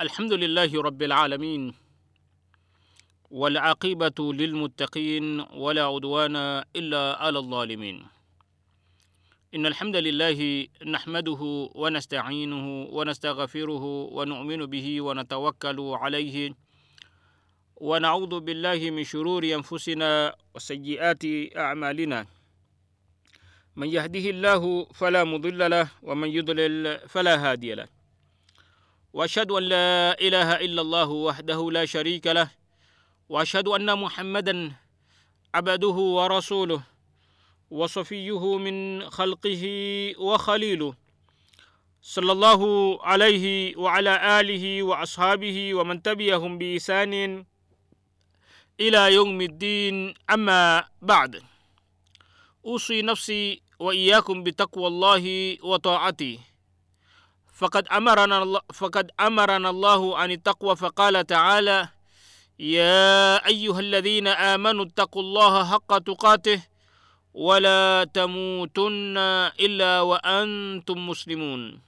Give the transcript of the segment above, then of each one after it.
الحمد لله رب العالمين والعاقبة للمتقين ولا عدوان إلا على الظالمين. إن الحمد لله نحمده ونستعينه ونستغفره ونؤمن به ونتوكل عليه ونعوذ بالله من شرور أنفسنا وسيئات أعمالنا. من يهده الله فلا مضل له ومن يضلل فلا هادي له. وأشهد أن لا إله إلا الله وحده لا شريك له وأشهد أن محمدا عبده ورسوله وصفيه من خلقه وخليله. صلى الله عليه وعلى آله وأصحابه ومن تبعهم بإحسان إلى يوم الدين. أما بعد أوصي نفسي وإياكم بتقوى الله وطاعته. فقد أمرنا الله فقد أمرنا الله عن التقوى فقال تعالى يا أيها الذين آمنوا اتقوا الله حق تقاته ولا تموتن إلا وأنتم مسلمون.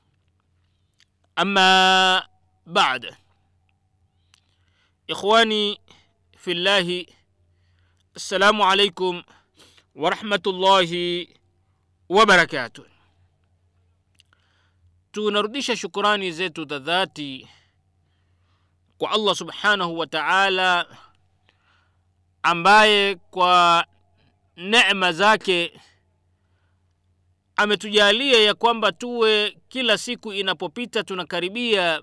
أما بعد إخواني في الله السلام عليكم ورحمة الله وبركاته. Tunarudisha shukurani zetu za dhati kwa allah subhanahu wa taala ambaye kwa neema zake ametujalia ya kwamba tuwe kila siku inapopita tunakaribia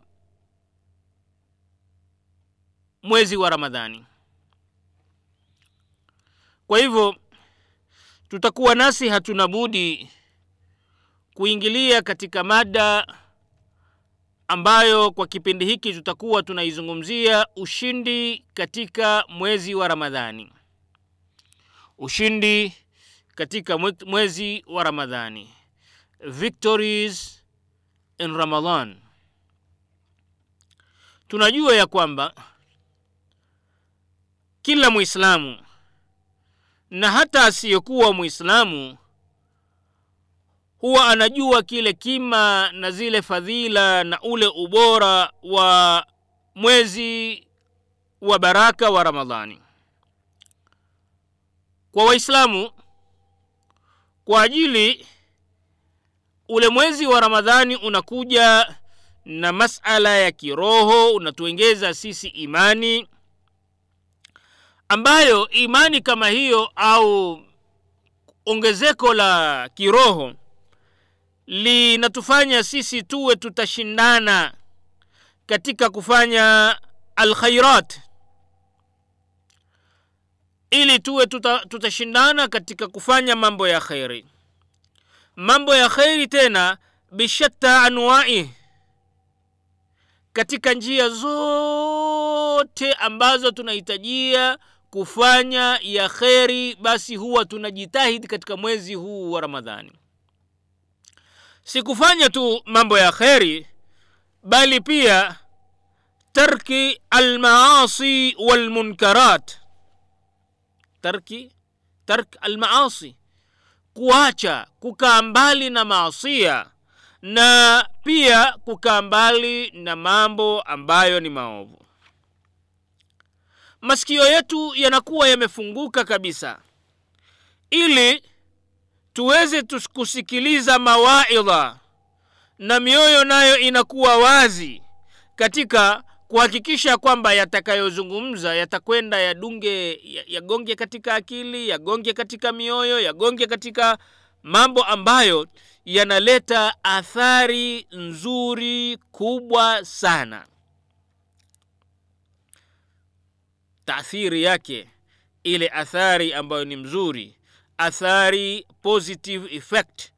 mwezi wa ramadhani. Kwa hivyo tutakuwa nasi hatuna budi kuingilia katika mada ambayo kwa kipindi hiki tutakuwa tunaizungumzia ushindi katika mwezi wa ramadhani. Ushindi katika mwezi wa ramadhani. Victories in ramadan. Tunajua ya kwamba kila mwislamu na hata asiyekuwa mwislamu huwa anajua kile kima na zile fadhila na ule ubora wa mwezi wa baraka wa ramadhani. Kwa waislamu kwa ajili ule mwezi wa ramadhani unakuja na masala ya kiroho unatuengeza sisi imani ambayo imani kama hiyo au ongezeko la kiroho linatufanya sisi tuwe tutashindana katika kufanya alkhairat. Ili tuwe tuta, tutashindana katika kufanya mambo ya kheri mambo ya kheri tena bishatta anwai. Katika njia zote ambazo tunahitajia kufanya ya kheri basi huwa tunajitahidi katika mwezi huu wa ramadhani si kufanya tu mambo ya kheri bali pia tarki almaasi walmunkarat. Tarki tark almaasi. Kuacha kukaa mbali na maasia na pia kukaa mbali na mambo ambayo ni maovu. Masikio yetu yanakuwa yamefunguka kabisa. Ili tuweze kusikiliza mawaidha. Na mioyo nayo inakuwa wazi katika kuhakikisha kwamba yatakayozungumza yatakwenda yadunge yagonge katika akili yagonge katika mioyo yagonge katika mambo ambayo yanaleta athari nzuri kubwa sana. Taathiri yake ile athari ambayo ni mzuri athari positive effect.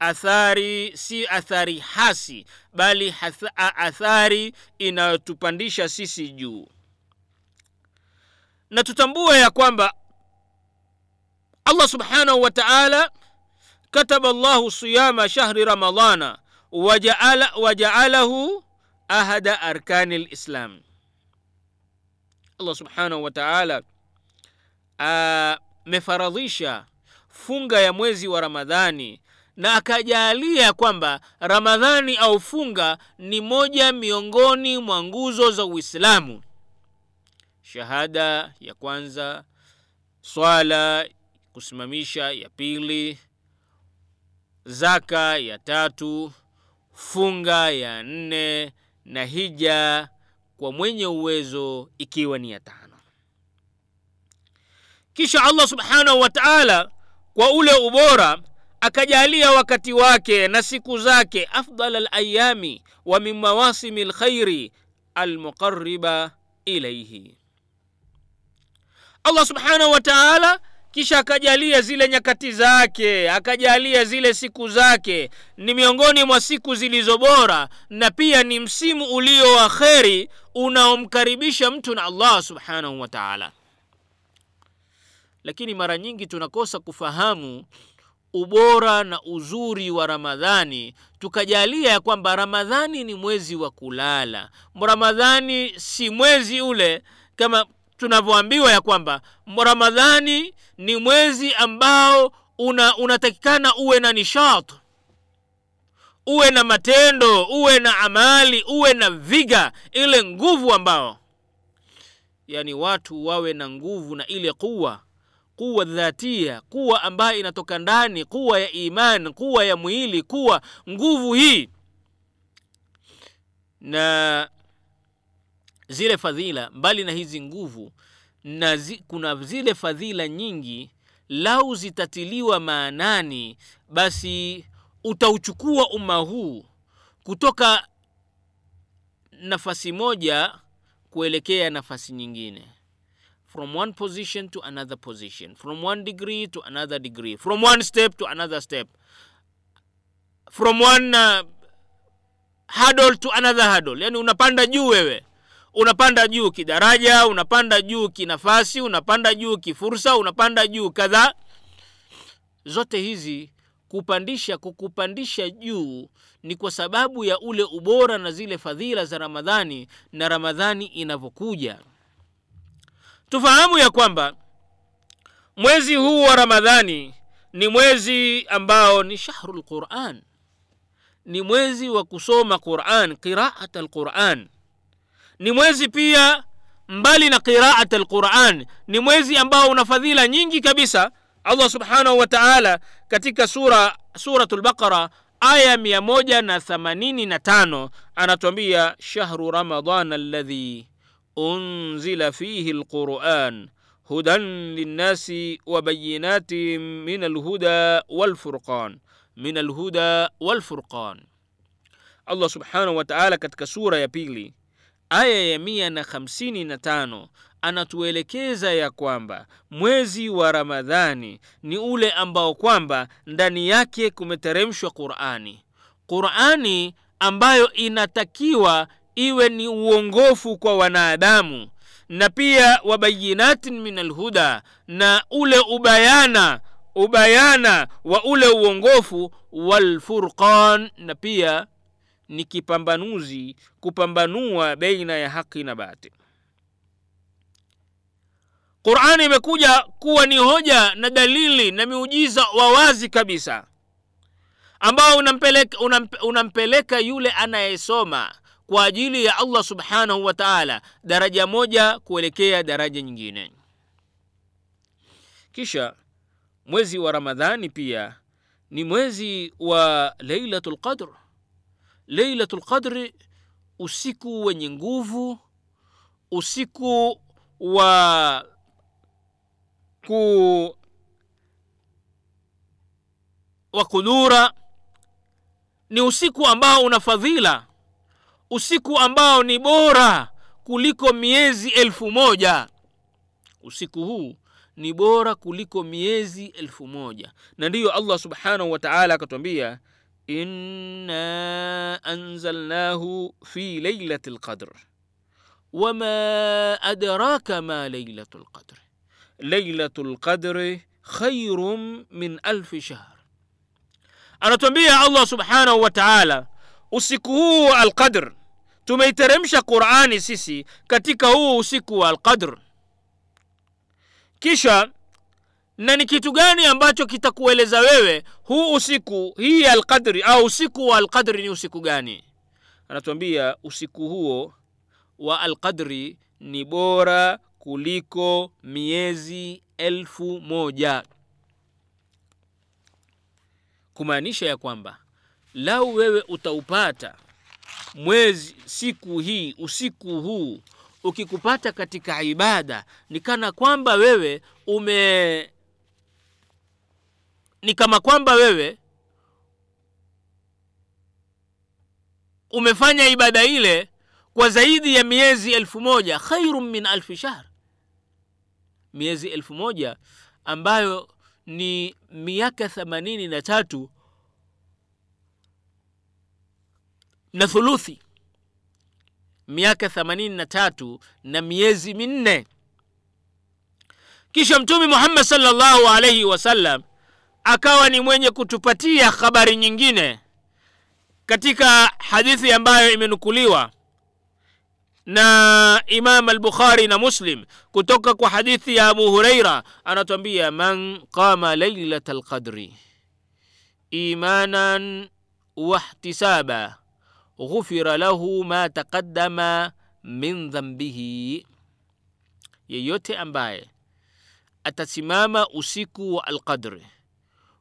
Athari si athari hasi bali hatha, athari inayotupandisha sisi juu. Na tutambue ya kwamba allah subhanahu wa taala kataba llahu siyama shahri ramadana wajaala, wajaalahu ahada arkani lislam allah subhanahu wa taala amefaradhisha funga ya mwezi wa ramadhani. Na akajalia kwamba ramadhani au funga ni moja miongoni mwa nguzo za uislamu. Shahada ya kwanza swala kusimamisha ya pili zaka ya tatu funga ya nne na hija kwa mwenye uwezo ikiwa ni ya tano. Kisha allah subhanahu wa taala kwa ule ubora akajalia wakati wake na siku zake afdal alayami wa min mawasimi lkhairi almuqariba ilaihi allah subhanahu wa taala kisha akajalia zile nyakati zake akajalia zile siku zake ni miongoni mwa siku zilizo bora na pia ni msimu ulio wa kheri unaomkaribisha mtu na allah subhanahu wa taala lakini mara nyingi tunakosa kufahamu ubora na uzuri wa ramadhani tukajalia ya kwamba ramadhani ni mwezi wa kulala. Ramadhani si mwezi ule kama tunavyoambiwa ya kwamba ramadhani ni mwezi ambao una, unatakikana uwe na nishat uwe na matendo uwe na amali uwe na viga ile nguvu ambao. Yani watu wawe na nguvu na ile quwa quwa dhatia kuwa ambayo inatoka ndani kuwa ya iman kuwa ya mwili kuwa nguvu hii. Na zile fadhila mbali na hizi nguvu na zi, kuna zile fadhila nyingi lau zitatiliwa maanani basi utauchukua umma huu kutoka nafasi moja kuelekea nafasi nyingine from one position to another position from one degree to another degree from one step to another step from one uh, hurdle to another hurdle. Yani unapanda juu wewe. Unapanda juu kidaraja unapanda juu kinafasi unapanda juu kifursa unapanda juu kadhaa. Zote hizi kupandisha kukupandisha juu ni kwa sababu ya ule ubora na zile fadhila za ramadhani na ramadhani inavyokuja tufahamu ya kwamba mwezi huu wa ramadhani ni mwezi ambao ni shahru lquran ni mwezi wa kusoma quran qiraat alquran ni mwezi pia mbali na qiraat alquran ni mwezi ambao una fadhila nyingi kabisa. Allah subhanahu wa taala katika sura suratu lbaqara aya mia moja na themanini na tano anatuambia shahru ramadan alladhi unzila fihi lquran hudan linnasi wabayinati min alhuda walfurqan min alhuda walfurqan. Allah subhanahu wa taala katika sura ya pili aya ya mia na hamsini na tano anatuelekeza ya kwamba mwezi wa ramadhani ni ule ambao kwamba ndani yake kumeteremshwa qurani. Qurani ambayo inatakiwa iwe ni uongofu kwa wanadamu na pia wabayinatin min alhuda na ule ubayana ubayana wa ule uongofu walfurqan na pia ni kipambanuzi kupambanua baina ya haki na batil. Qurani imekuja kuwa ni hoja na dalili na miujiza wa wazi kabisa ambao unampeleka, unampe, unampeleka yule anayesoma kwa ajili ya allah subhanahu wa taala daraja moja kuelekea daraja nyingine. Kisha mwezi wa ramadhani pia ni mwezi wa leilatu lqadr leilatu lqadri usiku wenye nguvu usiku wa ku wa kudura ni usiku ambao una fadhila usiku ambao ni bora kuliko miezi elfu moja usiku huu ni bora kuliko miezi elfu moja na ndiyo allah subhanahu wa taala akatwambia inna anzalnahu fi lailati lqadr wama adraka ma lailatu lqadr lailatu lqadri khairun min alfi shahr anatwambia allah subhanahu wa taala usiku huu wa alqadr tumeiteremsha qurani sisi katika huu usiku wa alqadr. Kisha na ni kitu gani ambacho kitakueleza wewe huu usiku hii alqadri au usiku wa alqadri ni usiku gani? Anatuambia usiku huo wa alqadri ni bora kuliko miezi elfu moja. Kumaanisha ya kwamba lau wewe utaupata mwezi siku hii usiku huu ukikupata katika ibada ni kana kwamba wewe ume ni kama kwamba wewe umefanya ibada ile kwa zaidi ya miezi elfu moja khairun min alfi shahr. Miezi elfu moja ambayo ni miaka themanini na tatu na thuluthi miaka themanini na tatu na miezi minne. Kisha mtume muhammad salllahu alaihi wasallam akawa ni mwenye kutupatia habari nyingine katika hadithi ambayo imenukuliwa na imam al-bukhari na muslim kutoka kwa hadithi ya abu hureira anatuambia man qama lailat alqadri imanan wahtisaba ghufira lahu ma taqaddama min dhambihi yeyote ambaye atasimama usiku wa alqadri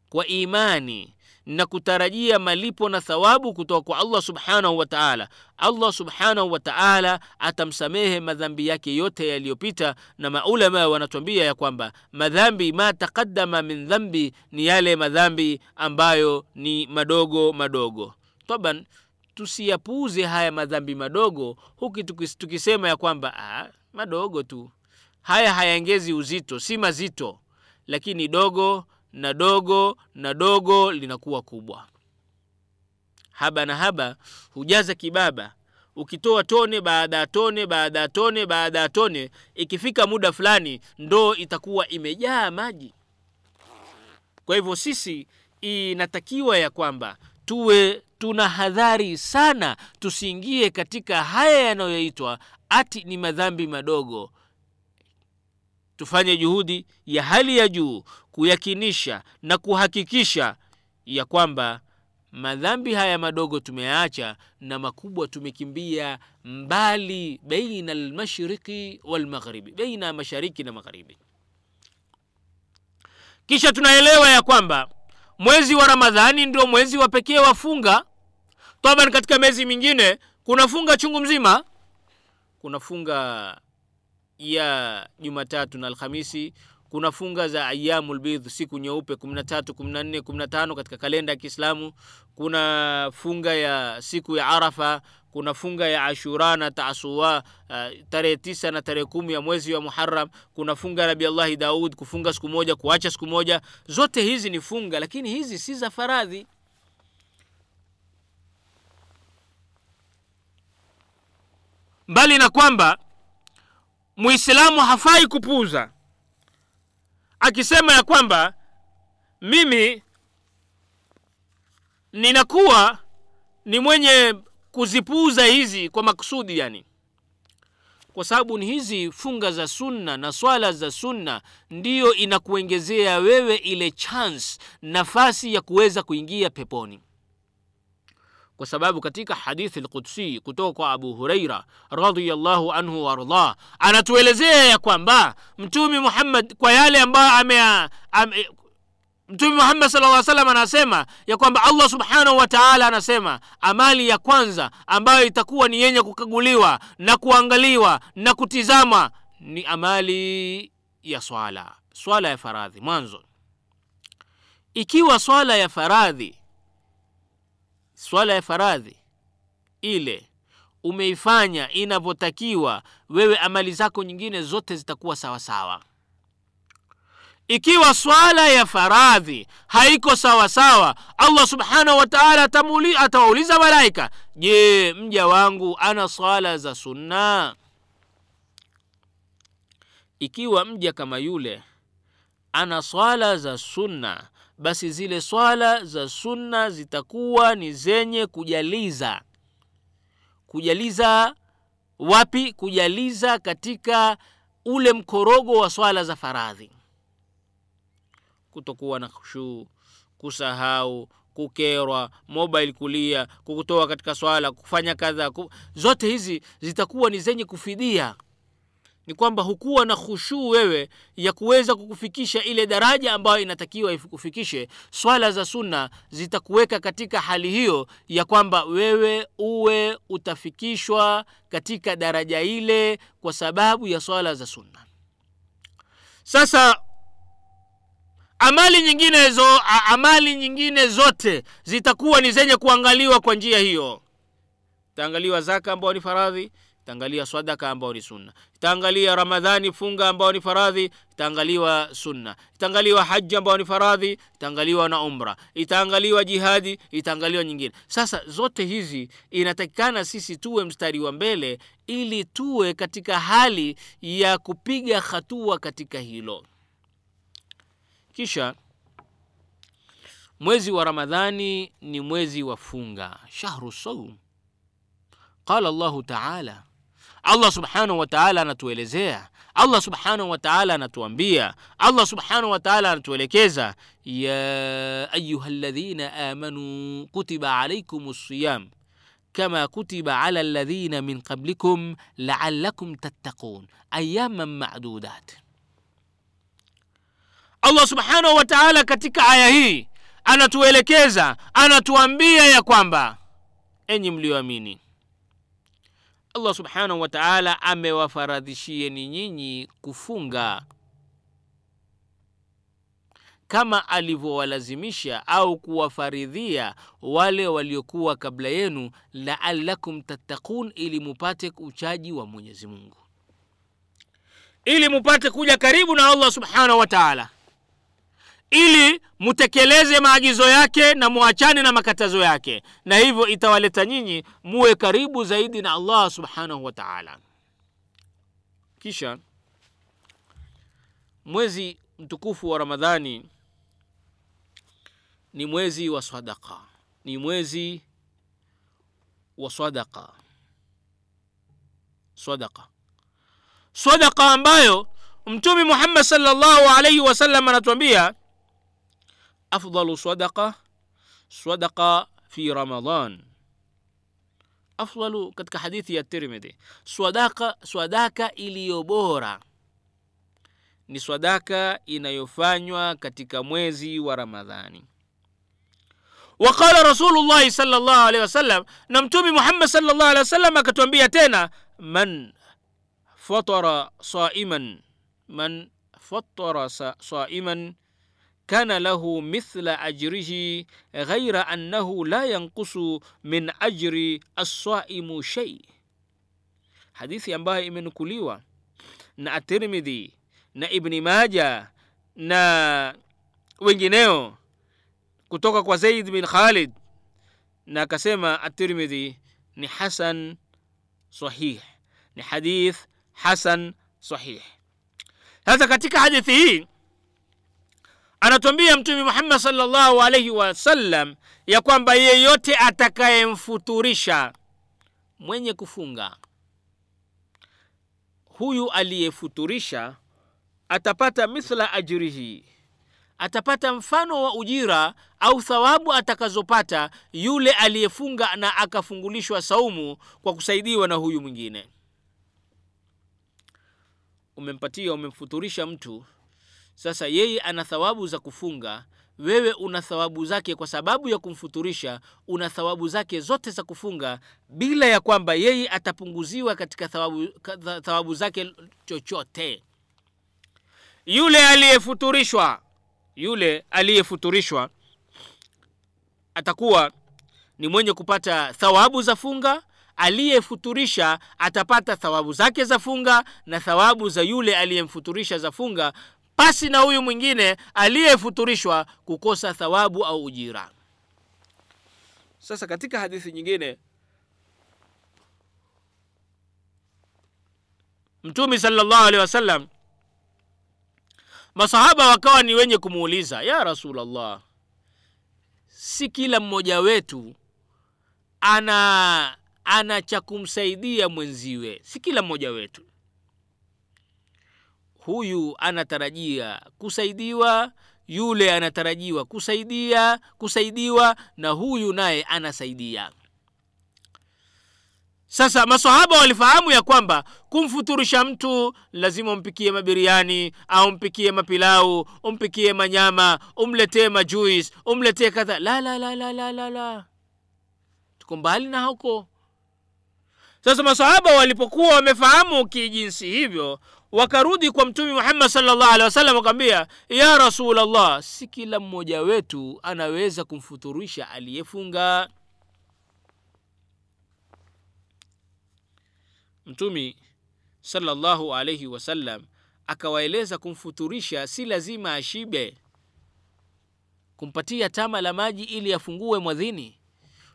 kwa imani na kutarajia malipo na thawabu kutoka kwa allah subhanahu wa taala allah subhanahu wa taala atamsamehe madhambi yake yote yaliyopita na maulama wanatuambia ya kwamba madhambi ma taqaddama min dhambi ni yale madhambi ambayo ni madogo madogo. Taban tusiyapuuze haya madhambi madogo huku tukisema ya kwamba ah, madogo tu. Haya hayaengezi uzito si mazito. Lakini dogo na dogo na dogo linakuwa kubwa. Haba na haba hujaza kibaba. Ukitoa tone baada ya tone baada ya tone baada ya tone ikifika muda fulani ndoo itakuwa imejaa maji. Kwa hivyo sisi inatakiwa ya kwamba tuwe tuna hadhari sana tusiingie katika haya yanayoitwa ati ni madhambi madogo. Tufanye juhudi ya hali ya juu kuyakinisha na kuhakikisha ya kwamba madhambi haya madogo tumeyaacha na makubwa tumekimbia mbali baina almashriqi walmaghribi baina ya mashariki na magharibi. Kisha tunaelewa ya kwamba mwezi wa ramadhani ndio mwezi wa pekee wa funga taban katika miezi mingine kuna funga chungu mzima? Kuna funga ya jumatatu na alhamisi kuna funga za ayamu lbidh siku nyeupe 13 14 15 katika kalenda ya kiislamu. Kuna funga ya siku ya arafa kuna funga ya ashura na taasua uh, tarehe tisa na tarehe kumi ya mwezi wa muharam kuna funga ya nabi allahi daud kufunga siku moja kuacha siku moja. Zote hizi ni funga lakini hizi si za faradhi mbali na kwamba muislamu hafai kupuuza akisema ya kwamba mimi ninakuwa ni mwenye kuzipuuza hizi kwa makusudi yani. Kwa sababu ni hizi funga za sunna na swala za sunna ndiyo inakuengezea wewe ile chance nafasi ya kuweza kuingia peponi kwa sababu katika hadithi lkudsi kutoka kwa abu Huraira radiallahu anhu waardah anatuelezea ya kwamba mtumi muhammad kwa yale ambayo ame, ame mtume muhammad sala lla salam anasema ya kwamba allah subhanahu wa taala anasema amali ya kwanza ambayo itakuwa ni yenye kukaguliwa na kuangaliwa na kutizama ni amali ya swala swala ya faradhi mwanzo. Ikiwa swala ya faradhi swala ya faradhi. Ile umeifanya inavyotakiwa wewe amali zako nyingine zote zitakuwa sawasawa sawa. Ikiwa swala ya faradhi haiko sawasawa allah subhanahu wa taala atawauliza malaika je mja wangu ana swala za sunna? Ikiwa mja kama yule ana swala za sunna basi zile swala za sunna zitakuwa ni zenye kujaliza. Kujaliza wapi? Kujaliza katika ule mkorogo wa swala za faradhi. Kutokuwa na khushuu kusahau kukerwa mobile kulia kukutoa katika swala kufanya kadha zote hizi zitakuwa ni zenye kufidia ni kwamba hukuwa na khushuu wewe ya kuweza kukufikisha ile daraja ambayo inatakiwa ikufikishe swala za sunna zitakuweka katika hali hiyo ya kwamba wewe uwe utafikishwa katika daraja ile kwa sababu ya swala za sunna. Sasa amali nyingine zo, amali nyingine zote zitakuwa ni zenye kuangaliwa kwa njia hiyo. Itaangaliwa zaka ambayo ni faradhi itaangalia sadaka ambayo ni sunna. Itaangalia ramadhani funga ambayo ni faradhi itaangaliwa sunna. Itaangaliwa haji ambayo ni faradhi itaangaliwa na umra. Itaangaliwa jihadi itaangaliwa nyingine. Sasa zote hizi inatakikana sisi tuwe mstari wa mbele ili tuwe katika hali ya kupiga hatua katika hilo. Kisha mwezi wa ramadhani ni mwezi wa funga shahru saum qala llahu taala allah subhanahu wa taala anatuelezea allah subhanahu wa taala anatuambia allah subhanahu wa taala anatuelekeza ya ayuha ladhina amanuu kutiba alaikum siyam كما كتب على الذين من قبلكم لعلكم تتقون اياما معدودات allah subhanahu wa taala katika aya hii anatuelekeza anatuambia ya kwamba enyi mlioamini allah subhanahu wa taala amewafaradhishieni nyinyi kufunga. Kama alivyowalazimisha au kuwafaridhia wale waliokuwa kabla yenu laallakum tattakun ili mupate uchaji wa mwenyezi mungu. Ili mupate kuja karibu na allah subhanahu wa taala ili mutekeleze maagizo yake na muachane na makatazo yake. Na hivyo itawaleta nyinyi muwe karibu zaidi na allah subhanahu wa taala. Kisha mwezi mtukufu wa ramadhani ni mwezi wa sadaka ni mwezi wa sadaka sadaka sadaka ambayo mtume muhammad salllahu alaihi wasallam anatuambia afdalu sadaqa sadaqa fi ramadan afdalu katika hadithi tirmidhi swadaka swadaka iliyo bora ni swadaka inayofanywa katika mwezi wa ramadhani waqala rasulullahi sal llahu alehi wasallam na mtume muhammad sal llahu alehi wasallam akatuambia tena man fatara saiman man fatara saiman kana lahu mithla ajrihi ghaira annahu la yanqusu min ajri assaimu shay. Hadithi ambayo imenukuliwa na At-Tirmidhi na Ibni Maja na wengineo kutoka kwa Zaid bin Khalid, na akasema At-Tirmidhi ni hasan sahih, ni hadith hasan sahih. Sasa katika hadithi hii anatuambia mtume muhammad salllahu alaihi wasallam ya kwamba yeyote atakayemfuturisha mwenye kufunga huyu aliyefuturisha atapata mithla ajrihi atapata mfano wa ujira au thawabu atakazopata yule aliyefunga na akafungulishwa saumu kwa kusaidiwa na huyu mwingine. Umempatia umemfuturisha mtu sasa yeye ana thawabu za kufunga. Wewe una thawabu zake kwa sababu ya kumfuturisha una thawabu zake zote za kufunga bila ya kwamba yeye atapunguziwa katika thawabu, thawabu zake chochote. Yule aliyefuturishwa yule aliyefuturishwa atakuwa ni mwenye kupata thawabu za funga aliyefuturisha atapata thawabu zake za funga na thawabu za yule aliyemfuturisha za funga pasi na huyu mwingine aliyefuturishwa kukosa thawabu au ujira. Sasa katika hadithi nyingine mtume salllahu alehi wasallam masahaba wakawa ni wenye kumuuliza ya rasulllah si kila mmoja wetu ana ana cha kumsaidia mwenziwe? Si kila mmoja wetu huyu anatarajia kusaidiwa yule anatarajiwa kusaidia kusaidiwa na huyu naye anasaidia. Sasa masahaba walifahamu ya kwamba kumfuturisha mtu lazima umpikie mabiriani au umpikie mapilau umpikie manyama umletee majuis umletee kadha. La la la la la la la. Tuko mbali na huko. Sasa masahaba walipokuwa wamefahamu kijinsi hivyo wakarudi kwa mtume muhammad salllah alehi wasallam wakamwambia ya rasulllah si kila mmoja wetu anaweza kumfuturisha aliyefunga. Mtumi salllahu alaihi wasallam akawaeleza kumfuturisha si lazima ashibe. Kumpatia tama la maji ili afungue mwadhini.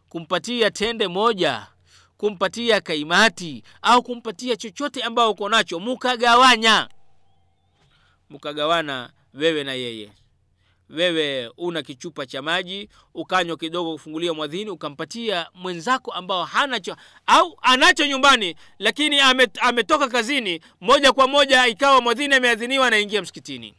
Kumpatia tende moja kumpatia kaimati au kumpatia chochote ambao uko nacho mukagawanya. Mukagawana wewe na yeye. Wewe una kichupa cha maji ukanywa kidogo kufungulia mwadhini ukampatia mwenzako ambao hanacho au anacho nyumbani lakini amet, ametoka kazini moja kwa moja ikawa mwadhini ameadhiniwa anaingia msikitini.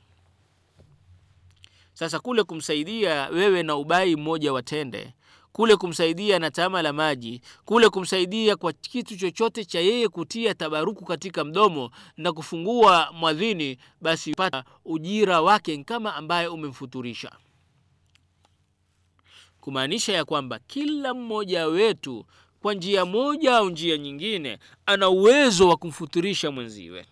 Sasa kule kumsaidia wewe na ubai mmoja wa tende kule kumsaidia na tama la maji kule kumsaidia kwa kitu chochote cha yeye kutia tabaruku katika mdomo na kufungua mwadhini basi pata ujira wake kama ambaye umemfuturisha. Kumaanisha ya kwamba kila mmoja wetu kwa njia moja au njia nyingine ana uwezo wa kumfuturisha mwenziwe.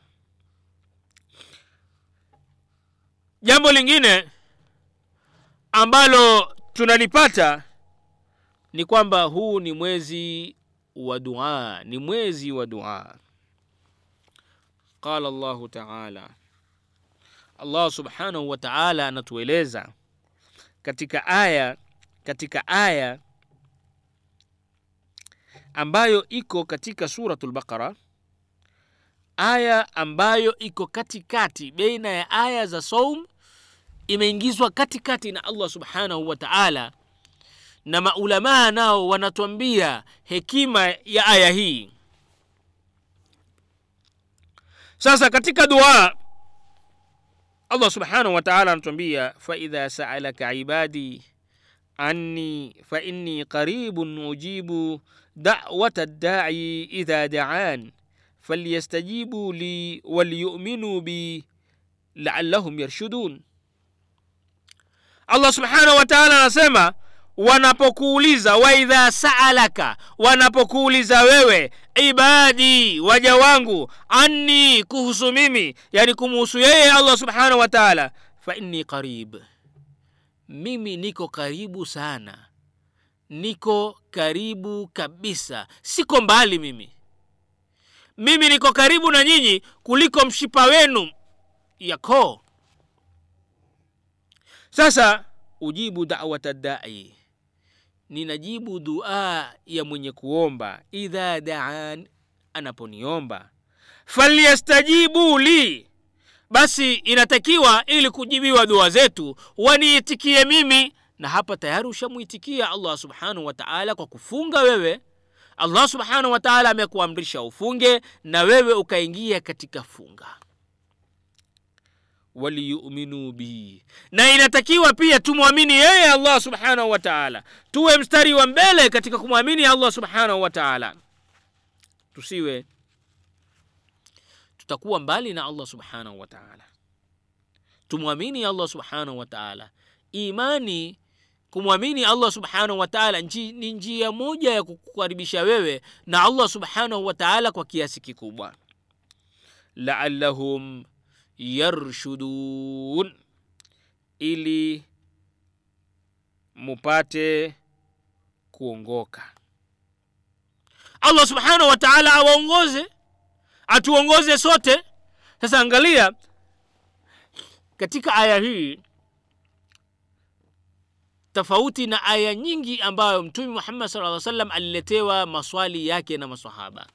Jambo lingine ambalo tunalipata ni kwamba huu ni mwezi wa dua ni mwezi wa dua. Qala llahu taala. Allah subhanahu wa taala anatueleza katika aya katika aya ambayo iko katika suratu lbaqara aya ambayo iko katikati beina ya aya za saum imeingizwa katikati na allah subhanahu wa taala na maulamaa nao wanatuambia hekima ya aya hii sasa katika dua allah subhanahu wa taala anatuambia faidha saalaka ibadi anni fainni qaribun ujibu dawata ddai idha daan falyastajibu li waliyuminuu bi laallahum yarshudun allah subhanahu wa taala anasema wanapokuuliza waidha saalaka? Wanapokuuliza wewe ibadi waja wangu anni kuhusu mimi yani kumuhusu yeye allah subhanahu wa taala fainni qarib. Mimi niko karibu sana. Niko karibu kabisa. Siko mbali mimi. Mimi niko karibu na nyinyi kuliko mshipa wenu yakoo sasa ujibu dawata dai ninajibu dua ya mwenye kuomba idha daan anaponiomba. Falyastajibu li. Basi inatakiwa ili kujibiwa dua zetu waniitikie mimi. Na hapa tayari ushamwitikia allah subhanahu wa taala kwa kufunga wewe. Allah subhanahu wa taala amekuamrisha ufunge na wewe ukaingia katika funga waliyuminuu bihi. Na inatakiwa pia tumwamini yeye allah subhanahu wa taala. Tuwe mstari wa mbele katika kumwamini allah subhanahu wa taala. Tusiwe tutakuwa mbali na allah subhanahu wa taala. Tumwamini allah subhanahu wa taala. Imani kumwamini allah subhanahu wa taala ni njia moja ya kukukaribisha wewe na allah subhanahu wa taala kwa kiasi kikubwa. Laallahum yarshudun ili mupate kuongoka. Allah subhanahu wa taala awaongoze atuongoze sote. Sasa angalia katika aya hii tofauti na aya nyingi ambayo mtume muhammad saa salam aliletewa maswali yake na masahaba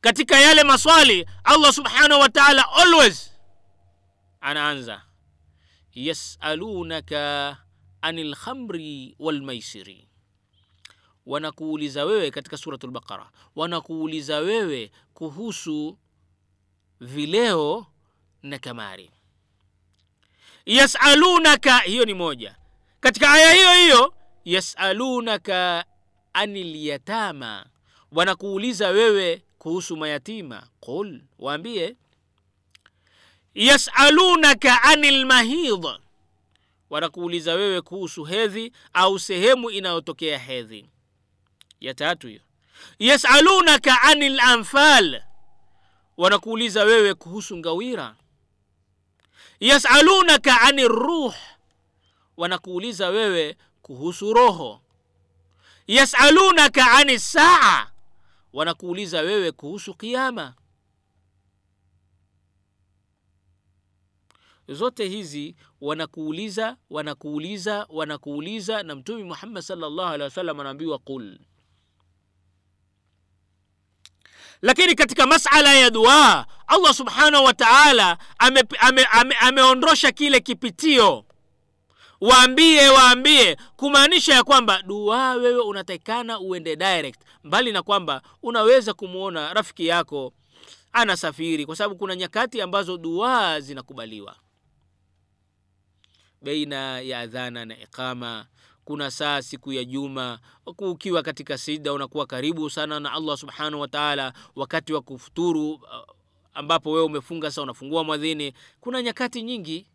katika yale maswali allah subhanahu wa taala always anaanza. Yasalunaka ani lkhamri walmaisiri wanakuuliza wewe katika suratu lbaqara wanakuuliza wewe kuhusu vileo na kamari. Yasalunaka hiyo ni moja. Katika aya hiyo hiyo yasalunaka anil yatama wanakuuliza wewe kuhusu mayatima. Qul waambie yasalunaka anil mahidh wanakuuliza wewe kuhusu hedhi au sehemu inayotokea hedhi. Ya tatu hiyo. Yasalunaka anil anfal. Wanakuuliza wewe kuhusu ngawira. Yasalunaka ani ruh. Wanakuuliza wewe kuhusu roho. Yasalunaka ani saa wanakuuliza wewe kuhusu kiama zote hizi wanakuuliza wanakuuliza wanakuuliza na mtume muhammad salllahu alehi wasallam anaambiwa qul. Lakini katika masala ya dua allah subhanahu wa taala ameondosha ame, ame, ame kile kipitio waambie waambie kumaanisha ya kwamba dua wewe unatakikana uende direct mbali na kwamba unaweza kumwona rafiki yako anasafiri kwa sababu kuna nyakati ambazo dua zinakubaliwa. Beina ya adhana na iqama kuna saa siku ya juma ukiwa katika sida unakuwa karibu sana na allah subhanahu wataala wakati wa kufuturu ambapo wewe umefunga sa unafungua mwadhini kuna nyakati nyingi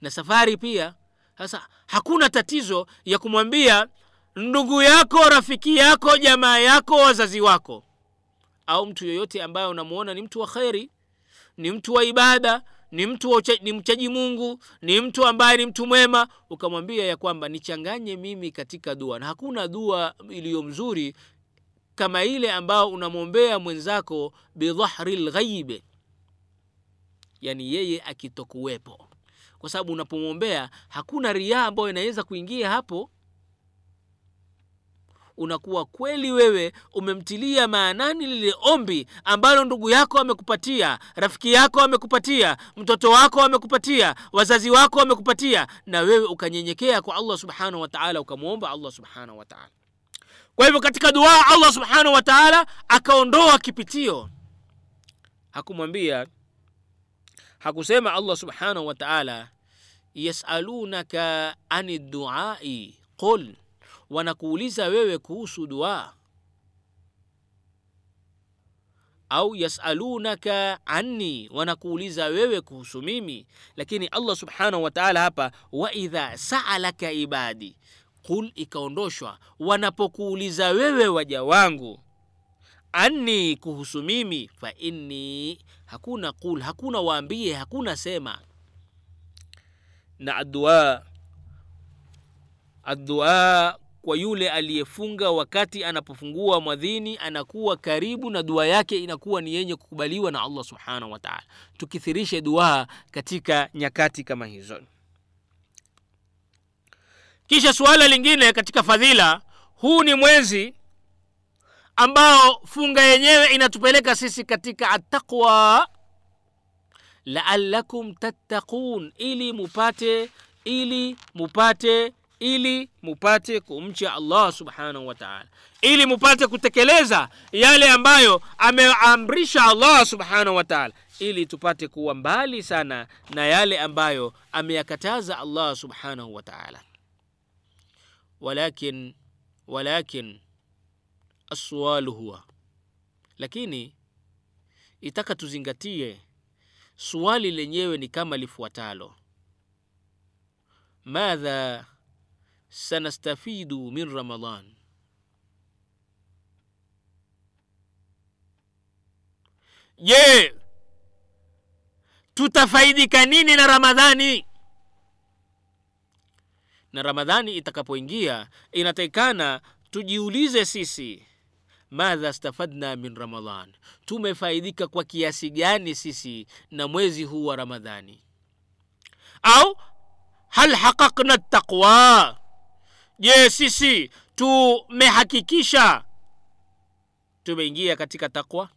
na safari pia sasa hakuna tatizo ya kumwambia ndugu yako rafiki yako jamaa yako wazazi wako. Au mtu yoyote ambaye unamwona ni mtu wa kheri ni mtu wa ibada ni mtu wa ni mchaji mungu ni mtu ambaye ni mtu mwema ukamwambia ya kwamba nichanganye mimi katika dua. Na hakuna dua iliyo mzuri kama ile ambayo unamwombea mwenzako bidhahri lghaibe yani yeye akitokuwepo kwa sababu unapomwombea hakuna riaa ambayo inaweza kuingia hapo. Unakuwa kweli wewe umemtilia maanani lile ombi ambalo ndugu yako amekupatia rafiki yako amekupatia mtoto wako amekupatia wazazi wako amekupatia na wewe ukanyenyekea kwa allah subhanahu wataala ukamwomba allah subhanahu wataala kwa hivyo katika dua allah subhanahu wataala akaondoa kipitio. Hakumwambia hakusema allah subhanahu wa ta'ala, yasalunaka ani duai. Qul wanakuuliza wewe kuhusu dua. Au yasalunaka anni wanakuuliza wewe kuhusu mimi. Lakini allah subhanahu wa taala hapa waidha saalaka ibadi. Qul ikaondoshwa wanapokuuliza wewe waja wangu anni kuhusu mimi fa inni hakuna qul hakuna waambie hakuna sema. Na adua adua kwa yule aliyefunga wakati anapofungua mwadhini anakuwa karibu na dua yake inakuwa ni yenye kukubaliwa na allah subhanahu wataala tukithirishe dua katika nyakati kama hizo. Kisha suala lingine katika fadhila huu ni mwezi ambao funga yenyewe inatupeleka sisi katika attaqwa. Laalakum tattaqun ili mupate ili mupate ili mupate kumcha allah subhanahu wa taala. Ili mupate kutekeleza yale ambayo ameamrisha allah subhanahu wa taala. Ili tupate kuwa mbali sana na yale ambayo ameyakataza allah subhanahu wa taala. Walakin walakin assualu huwa. Lakini itaka tuzingatie suali lenyewe ni kama lifuatalo. Madha sanastafidu min ramadan? Je tutafaidika nini na ramadhani? Na ramadhani itakapoingia inatakikana tujiulize sisi madha stafadna min ramadan tumefaidika kwa kiasi gani sisi na mwezi huu wa ramadhani? Au hal haqaqna taqwa? Je sisi tumehakikisha tumeingia katika takwa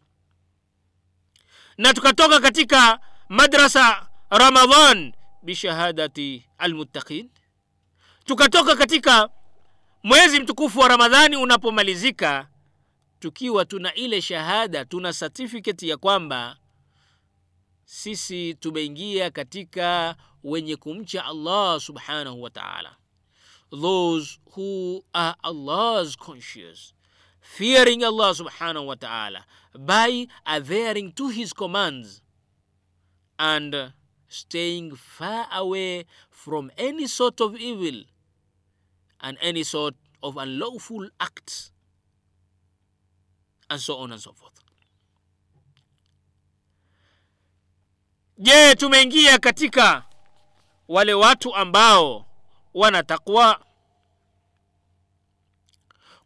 na tukatoka katika madrasa ramadan bishahadati almuttaqin? Tukatoka katika mwezi mtukufu wa ramadhani unapomalizika tukiwa tuna ile shahada tuna certificate ya kwamba sisi tumeingia katika wenye kumcha allah subhanahu wa taala. Those who are allah's conscious fearing allah subhanahu wa taala by adhering to his commands and staying far away from any sort of evil and any sort of unlawful acts and so on and so forth. Je tumeingia katika wale watu ambao wana takwa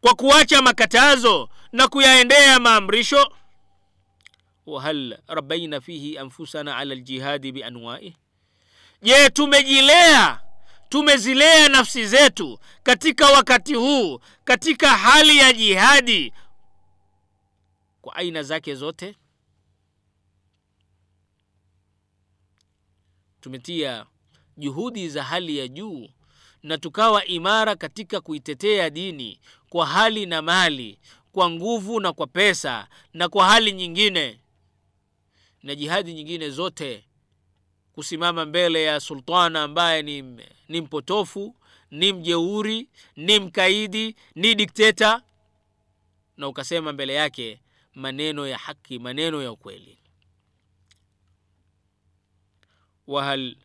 kwa kuacha makatazo na kuyaendea maamrisho? Wahal rabbaina fihi anfusana ala ljihadi bianwai je tumejilea tumezilea nafsi zetu katika wakati huu katika hali ya jihadi kwa aina zake zote. Tumetia juhudi za hali ya juu na tukawa imara katika kuitetea dini kwa hali na mali kwa nguvu na kwa pesa na kwa hali nyingine na jihadi nyingine zote. Kusimama mbele ya sultana ambaye ni, ni mpotofu ni mjeuri ni mkaidi ni dikteta. Na ukasema mbele yake maneno ya haki maneno ya ukweli wahal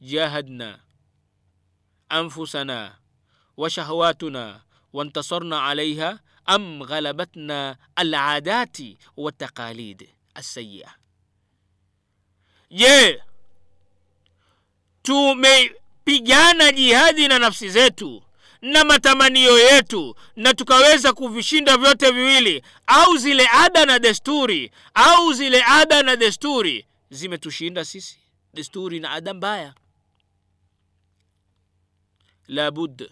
jahadna anfusana وشهواتنا وانتصرنا عليها أم غلبتنا العادات والتقاليد السيئة je tumepigana jihadi na nafsi zetu na matamanio yetu na tukaweza kuvishinda vyote viwili au zile ada na desturi au zile ada na desturi zimetushinda sisi. Desturi na ada mbaya. Labud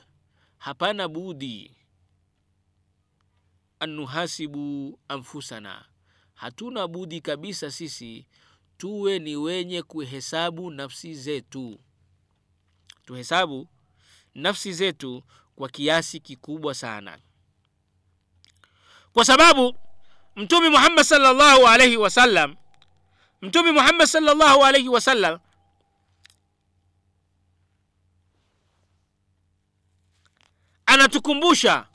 hapana budi anuhasibu nuhasibu anfusana. Hatuna budi kabisa sisi tuwe ni wenye kuhesabu nafsi zetu. Tuhesabu nafsi zetu kwa kiasi kikubwa sana. Kwa sababu mtume muhammad salllahu alaihi wasallam mtume muhammad salllahu alaihi wasallam anatukumbusha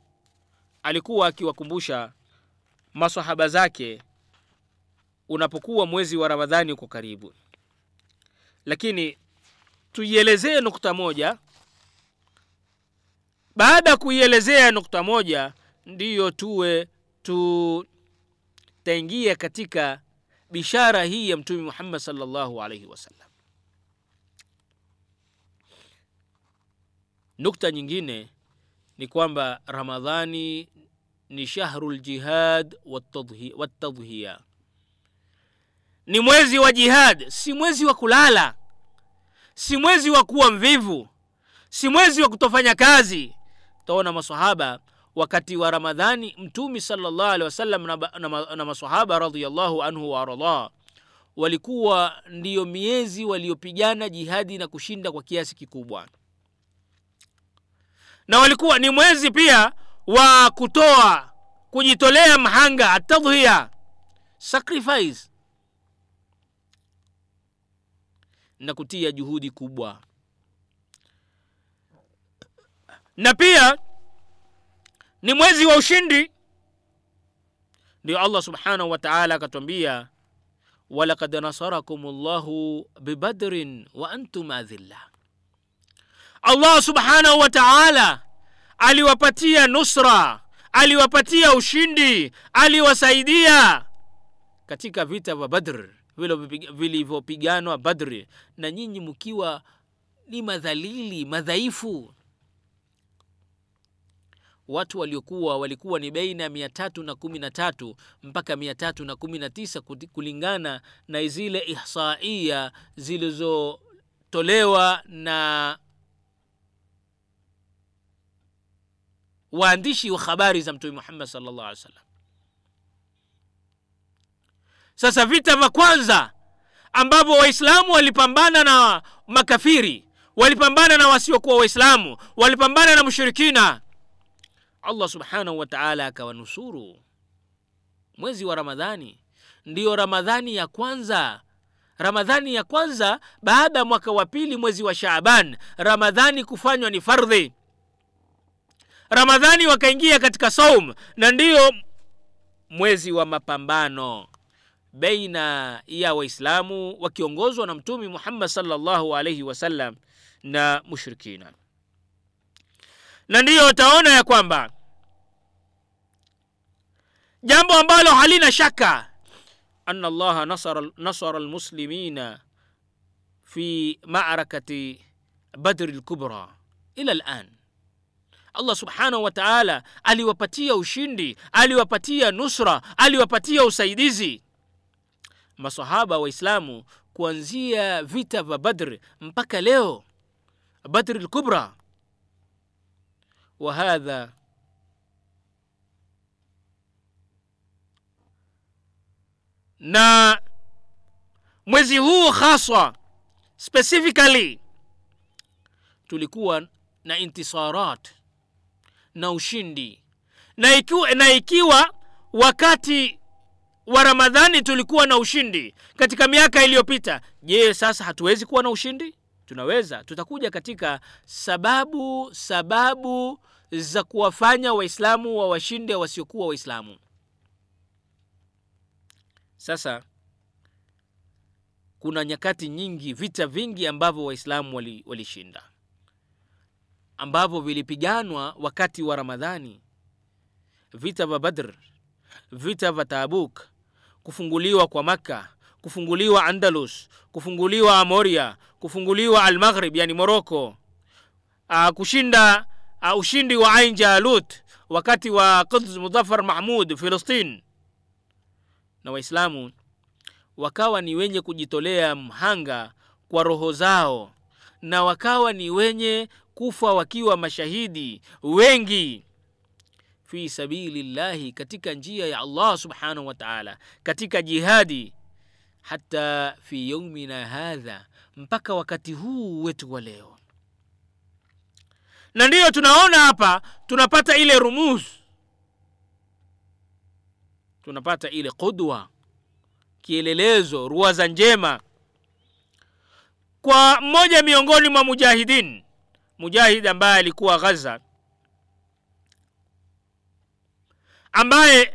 alikuwa akiwakumbusha masahaba zake unapokuwa mwezi wa ramadhani uko karibu. Lakini tuielezee nukta moja baada kuielezea nukta moja ndiyo tuwe tutaingia katika bishara hii ya mtume muhammad salllahu alaihi wasallam nukta nyingine ni kwamba ramadhani ni shahru ljihad waltadhhiya ni mwezi wa jihad si mwezi wa kulala si mwezi wa kuwa mvivu si mwezi wa kutofanya kazi utaona masahaba wakati wa ramadhani mtumi salllah alehi wasallam na, na, na masahaba radiallahu anhu waardah walikuwa ndiyo miezi waliopigana jihadi na kushinda kwa kiasi kikubwa. Na walikuwa ni mwezi pia wa kutoa kujitolea mhanga atadhhiya sacrifice na kutia juhudi kubwa na pia ni mwezi wa ushindi. Ndio allah subhanahu wa taala akatwambia walakad nasarakum llahu bibadrin wa antum adhilla. Allah subhanahu wa taala aliwapatia nusra aliwapatia ushindi aliwasaidia katika vita vya badr vilivyopiganwa badri na nyinyi mkiwa ni madhalili madhaifu watu waliokuwa walikuwa ni baina ya mia tatu na kumi na tatu mpaka mia tatu na kumi na tisa kulingana na zile ihsaia zilizotolewa na waandishi wa habari za mtume muhammad salllah alih wasallam. Sasa vita vya kwanza ambavyo waislamu walipambana na makafiri walipambana na wasiokuwa waislamu walipambana na mushirikina allah subhanahu wa taala akawanusuru. Mwezi wa ramadhani. Ndiyo ramadhani ya kwanza. Ramadhani ya kwanza baada ya mwaka wa pili mwezi wa shaaban. Ramadhani kufanywa ni fardhi. Ramadhani wakaingia katika saum na ndiyo mwezi wa mapambano baina ya waislamu wakiongozwa na mtumi muhammad sallallahu alaihi wasallam na mushrikina na ndiyo utaona ya kwamba jambo ambalo halina shaka ana allaha nasara, nasara almuslimina fi marakati badri lkubra ila lan allah subhanahu wa taala aliwapatia ushindi aliwapatia nusra aliwapatia usaidizi masahaba waislamu kuanzia vita vya badr mpaka leo badri lkubra وهذا na mwezi huu haswa specifically tulikuwa na intisarat na ushindi na ikiwa, na ikiwa wakati wa ramadhani tulikuwa na ushindi katika miaka iliyopita je sasa hatuwezi kuwa na ushindi tunaweza tutakuja katika sababu sababu za kuwafanya waislamu wa washinde wasiokuwa waislamu. Sasa kuna nyakati nyingi vita vingi ambavyo waislamu walishinda. Wali ambavyo vilipiganwa wakati wa ramadhani. Vita vya badr vita vya tabuk kufunguliwa kwa makka kufunguliwa andalus kufunguliwa amoria kufunguliwa almaghrib yani moroko uh, kushinda ushindi wa ain jalut wakati wa quds mudhafar mahmud filistin. Na waislamu wakawa ni wenye kujitolea mhanga kwa roho zao na wakawa ni wenye kufa wakiwa mashahidi wengi. Fi sabilillahi katika njia ya allah subhanahu wa taala katika jihadi hata fi yaumina hadha mpaka wakati huu wetu wa leo na ndiyo tunaona hapa tunapata ile rumuz tunapata ile qudwa kielelezo ruwaza njema. Kwa mmoja miongoni mwa mujahidin mujahid ambaye alikuwa ghaza ambaye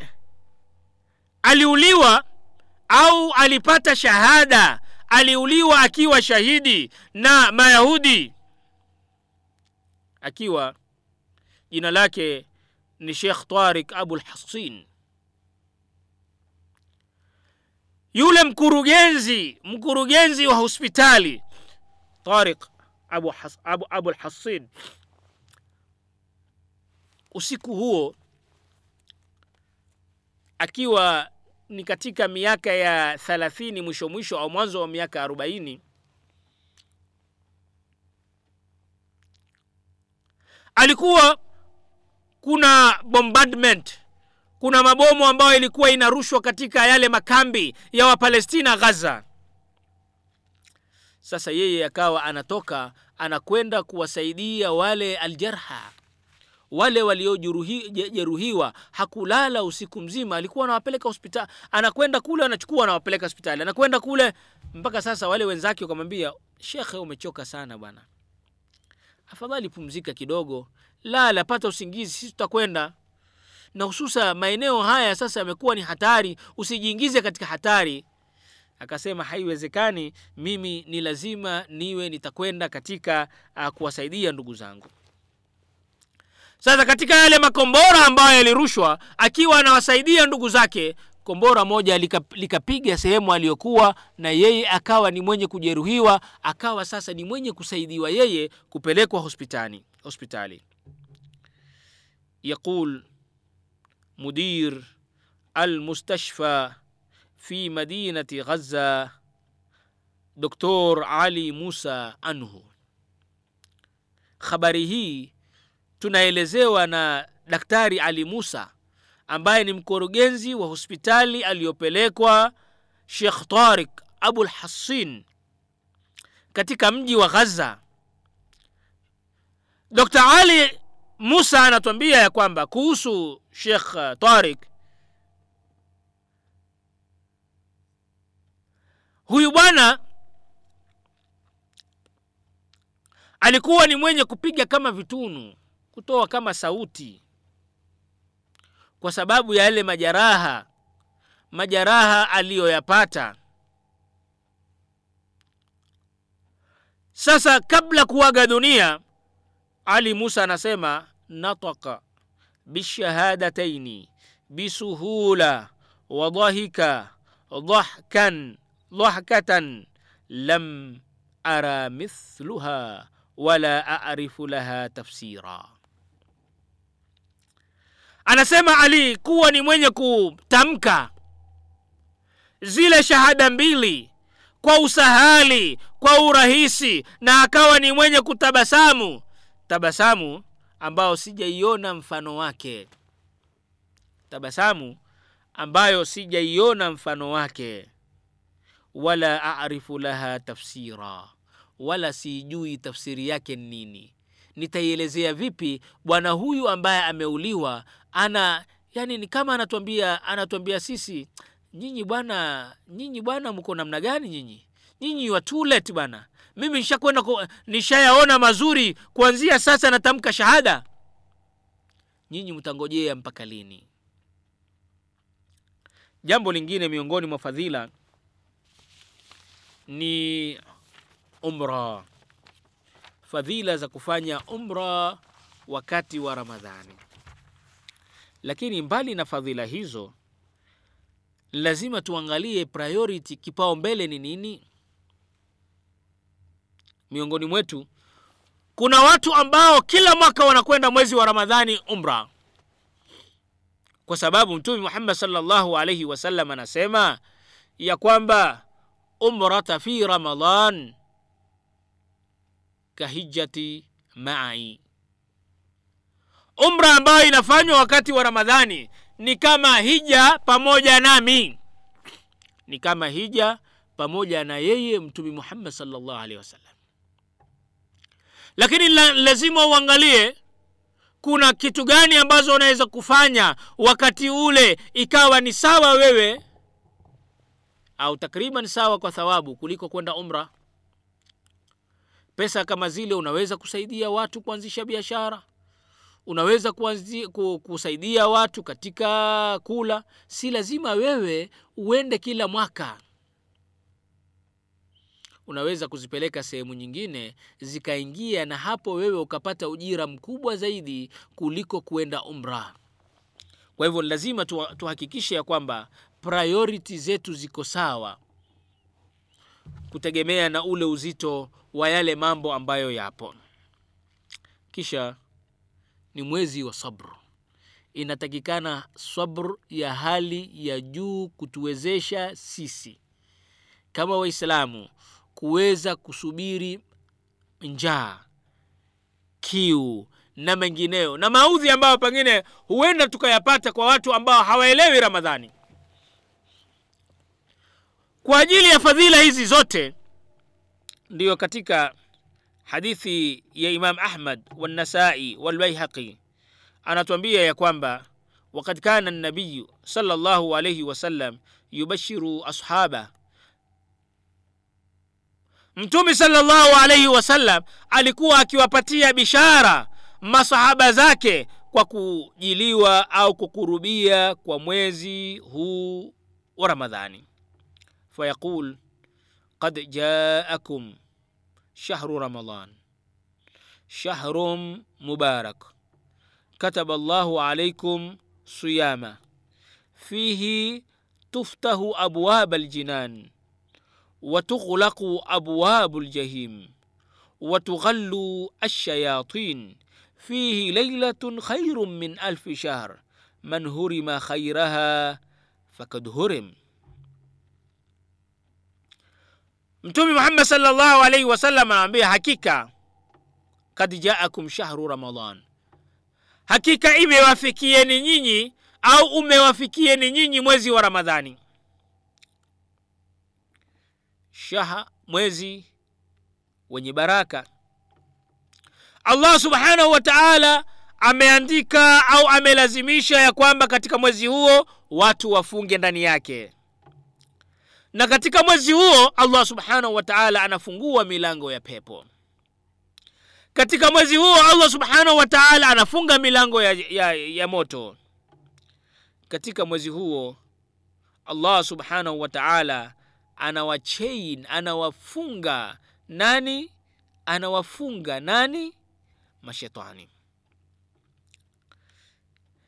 aliuliwa au alipata shahada aliuliwa akiwa shahidi na mayahudi akiwa jina lake ni shekh tarik abul hasin yule mkurugenzi mkurugenzi wa hospitali tarik abu, has, abu, abu hasin usiku huo akiwa ni katika miaka ya thalathini mwisho mwisho au mwanzo wa miaka arobaini alikuwa kuna bombardment kuna mabomu ambayo ilikuwa inarushwa katika yale makambi ya wapalestina ghaza sasa yeye akawa anatoka anakwenda kuwasaidia wale aljarha. Wale waliojeruhiwa hakulala usiku mzima alikuwa anawapeleka hospitali anakwenda kule anachukua anawapeleka hospitali anakwenda kule. Mpaka sasa wale wenzake wakamwambia shekhe umechoka sana bwana afadhali pumzika kidogo. Lala pata usingizi sisi tutakwenda. Na hususa maeneo haya sasa yamekuwa ni hatari. Usijiingize katika hatari. Akasema haiwezekani mimi ni lazima niwe nitakwenda katika uh, kuwasaidia ndugu zangu. Sasa katika yale makombora ambayo yalirushwa akiwa anawasaidia ndugu zake kombora moja likapiga lika sehemu aliyokuwa na yeye akawa ni mwenye kujeruhiwa akawa sasa ni mwenye kusaidiwa yeye kupelekwa hospitali hospitali yaqul mudir almustashfa fi madinati ghaza Dr. ali musa anhu habari hii tunaelezewa na daktari ali musa ambaye ni mkurugenzi wa hospitali aliyopelekwa shekh tarik abul hasin katika mji wa ghaza dr ali musa anatuambia ya kwamba kuhusu shekh tarik huyu bwana alikuwa ni mwenye kupiga kama vitunu kutoa kama sauti kwa sababu ya yale majaraha majaraha aliyoyapata. Sasa kabla kuaga dunia ali musa anasema nataka bishahadataini bisuhula wadhahika dhahkan dhahkatan lam ara mithluha wala arifu laha tafsira anasema ali kuwa ni mwenye kutamka. Zile shahada mbili kwa usahali kwa urahisi na akawa ni mwenye kutabasamu. Tabasamu ambayo sijaiona mfano wake. Tabasamu ambayo sijaiona mfano wake. Wala arifu laha tafsira. Wala sijui tafsiri yake ni nini. Nitaielezea vipi bwana huyu ambaye ameuliwa ana yani ni kama anatuambia anatuambia sisi nyinyi bwana nyinyi bwana mko namna gani nyinyi? Nyinyi wa bwana. Mimi nishakwenda nishayaona mazuri kuanzia sasa natamka shahada. Nyinyi mtangojea mpaka lini? Jambo lingine miongoni mwa fadhila ni umra. Fadhila za kufanya umra wakati wa ramadhani lakini mbali na fadhila hizo lazima tuangalie priority kipaumbele ni nini? Miongoni mwetu kuna watu ambao kila mwaka wanakwenda mwezi wa ramadhani umra. Kwa sababu mtume muhammad salllahu alaihi wasallam anasema ya kwamba umrata fi ramadan kahijati mai umra ambayo inafanywa wakati wa ramadhani ni kama hija pamoja nami. Ni kama hija pamoja na yeye mtume muhammad salllah alaihi wasallam. Lakini la, lazima uangalie kuna kitu gani ambazo unaweza kufanya wakati ule ikawa ni sawa wewe au takriban sawa kwa thawabu kuliko kwenda umra. Pesa kama zile unaweza kusaidia watu kuanzisha biashara unaweza kuanzi, kusaidia watu katika kula si lazima wewe uende kila mwaka. Unaweza kuzipeleka sehemu nyingine zikaingia na hapo wewe ukapata ujira mkubwa zaidi kuliko kuenda umra. Kwa hivyo lazima tuhakikishe ya kwamba priority zetu ziko sawa. Kutegemea na ule uzito wa yale mambo ambayo yapo. Kisha ni mwezi wa sabr. Inatakikana sabr ya hali ya juu kutuwezesha sisi kama waislamu kuweza kusubiri njaa kiu na mengineyo na maudhi ambayo pengine huenda tukayapata kwa watu ambao hawaelewi ramadhani. Kwa ajili ya fadhila hizi zote ndiyo katika hadithi ya imam ahmad wanasai walbaihaqi. Anatuambia ya kwamba wakad kana nabiyu salllahu alaihi wasallam yubashiru ashaba. Mtume salllahu alaihi wasallam alikuwa akiwapatia bishara masahaba zake kwa kujiliwa au kukurubia kwa mwezi huu wa ramadhani. Fayaqul qad jaakum shahru ramadan shahrun mubarak كتب الله عليكم صياما فيه تفتح أبواب الجنان وتغلق أبواب الجحيم وتغل الشياطين. فيه ليلة خير من ألف شهر. من هرم خيرها فقد هرم. Mtume muhammad salllahu alaihi wasallam anaambia hakika kad jaakum shahru ramadan. Hakika imewafikieni nyinyi au umewafikieni nyinyi mwezi wa ramadhani. Shaha mwezi wenye baraka. Allah subhanahu wa taala ameandika au amelazimisha ya kwamba katika mwezi huo watu wafunge ndani yake na katika mwezi huo allah subhanahu wa taala anafungua milango ya pepo. Katika mwezi huo allah subhanahu wa taala anafunga milango ya, ya, ya moto. Katika mwezi huo allah subhanahu wa taala anawachain anawafunga nani? Anawafunga nani? Mashetani.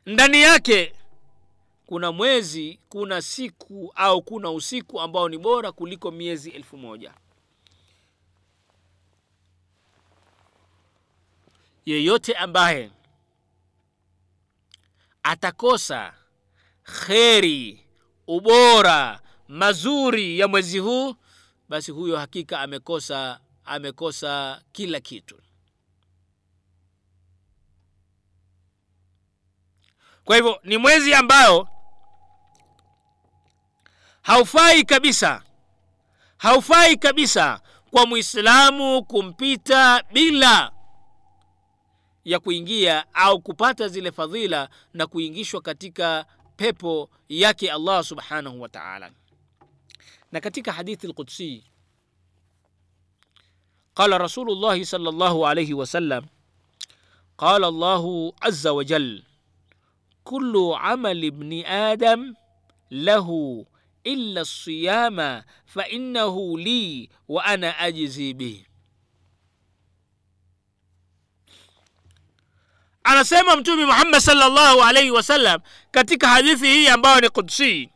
Ndani yake kuna mwezi kuna siku au kuna usiku ambao ni bora kuliko miezi elfu moja. Yeyote ambaye atakosa kheri ubora mazuri ya mwezi huu basi huyo hakika amekosa amekosa kila kitu. Kwa hivyo ni mwezi ambao haufai kabisa, haufai kabisa kwa Muislamu kumpita bila ya kuingia au kupata zile fadhila na kuingishwa katika pepo yake Allah subhanahu wa ta'ala. Na katika hadithi al-Qudsi qala sal sallallahu alayhi wasallam qala Allah azza wajal kulu kullu amali ibni adam lahu illa siyama fa li wa ana ajzi bihi. Anasema Mtume Muhammad sallallahu alaihi wasallam katika hadithi hii ambayo ni qudsi,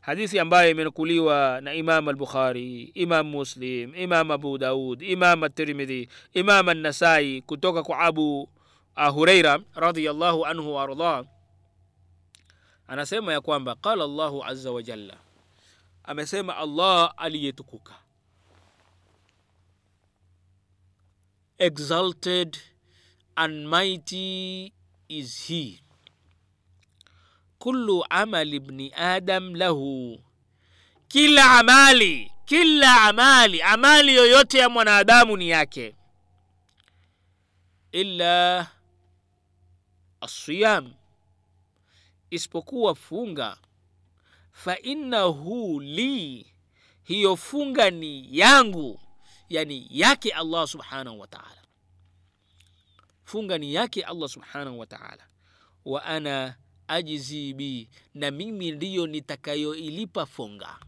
hadithi ambayo imenukuliwa na Imam al-Bukhari, Imam Muslim, Imam Abu Daud, Imam at-Tirmidhi, Imam an-Nasai kutoka kwa Abu uh, Huraira radhiyallahu anhu wa ardhah, anasema ya kwamba qala Allahu azza wa jalla amesema allah aliyetukuka. Exalted and mighty is he. Kullu amali ibni adam lahu. Kila amali kila amali amali yoyote ya mwanadamu ni yake. Illa asiyam isipokuwa funga fa innahu li hiyo funga ni yangu yani yake allah subhanahu wa taala. Funga ni yake allah subhanahu wa taala. Wa ana ajzi bi na mimi ndiyo nitakayoilipa funga.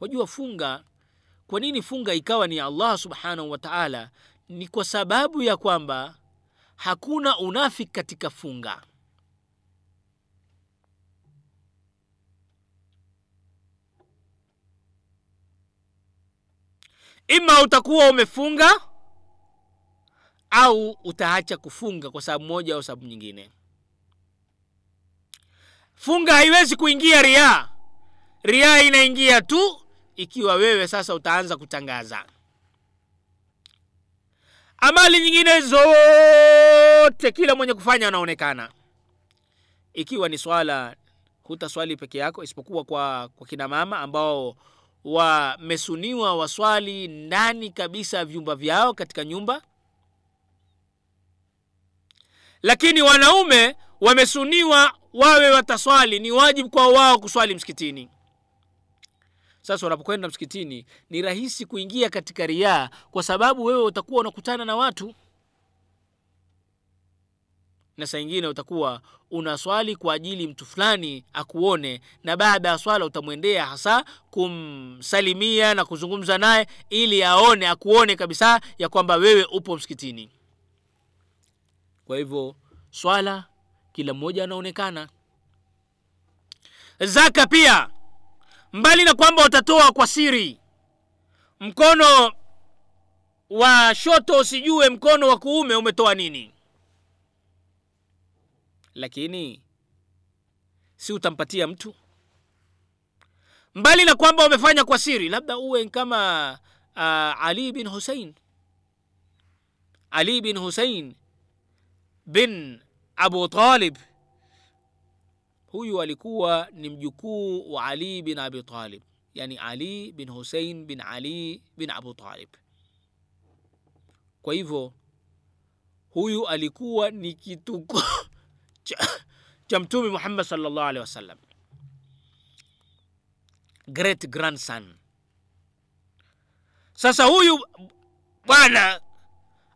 Wajua funga kwa nini funga ikawa ni allah subhanahu wa taala? Ni kwa sababu ya kwamba hakuna unafiki katika funga ima utakuwa umefunga au utaacha kufunga kwa sababu moja au sababu nyingine. Funga haiwezi kuingia riaa riaa inaingia tu ikiwa wewe sasa utaanza kutangaza. Amali nyingine zote kila mwenye kufanya anaonekana. Ikiwa ni swala hutaswali peke yako isipokuwa kwa, kwa kina mama ambao wamesuniwa waswali ndani kabisa vyumba vyao katika nyumba. Lakini wanaume wamesuniwa wawe wataswali ni wajibu kwa wao kuswali msikitini. Sasa unapokwenda msikitini ni rahisi kuingia katika riaa kwa sababu wewe utakuwa unakutana na watu na saa ingine utakuwa unaswali kwa ajili mtu fulani akuone na baada ya swala utamwendea hasa kumsalimia na kuzungumza naye ili aone akuone kabisa ya kwamba wewe upo msikitini. Kwa hivyo swala kila mmoja anaonekana. Zaka pia. Mbali na kwamba utatoa kwa siri mkono wa shoto usijue mkono wa kuume umetoa nini lakini si utampatia mtu? Mbali na kwamba umefanya kwa siri labda uwe kama uh, ali bin husein ali bin husein bin abu talib. Huyu alikuwa ni mjukuu wa ali bin abi talib. Yani ali bin husein bin ali bin abu talib. Kwa hivyo huyu alikuwa ni kituko cha, cha mtume muhammad salllah alehi wasallam. Great grandson. Sasa huyu bwana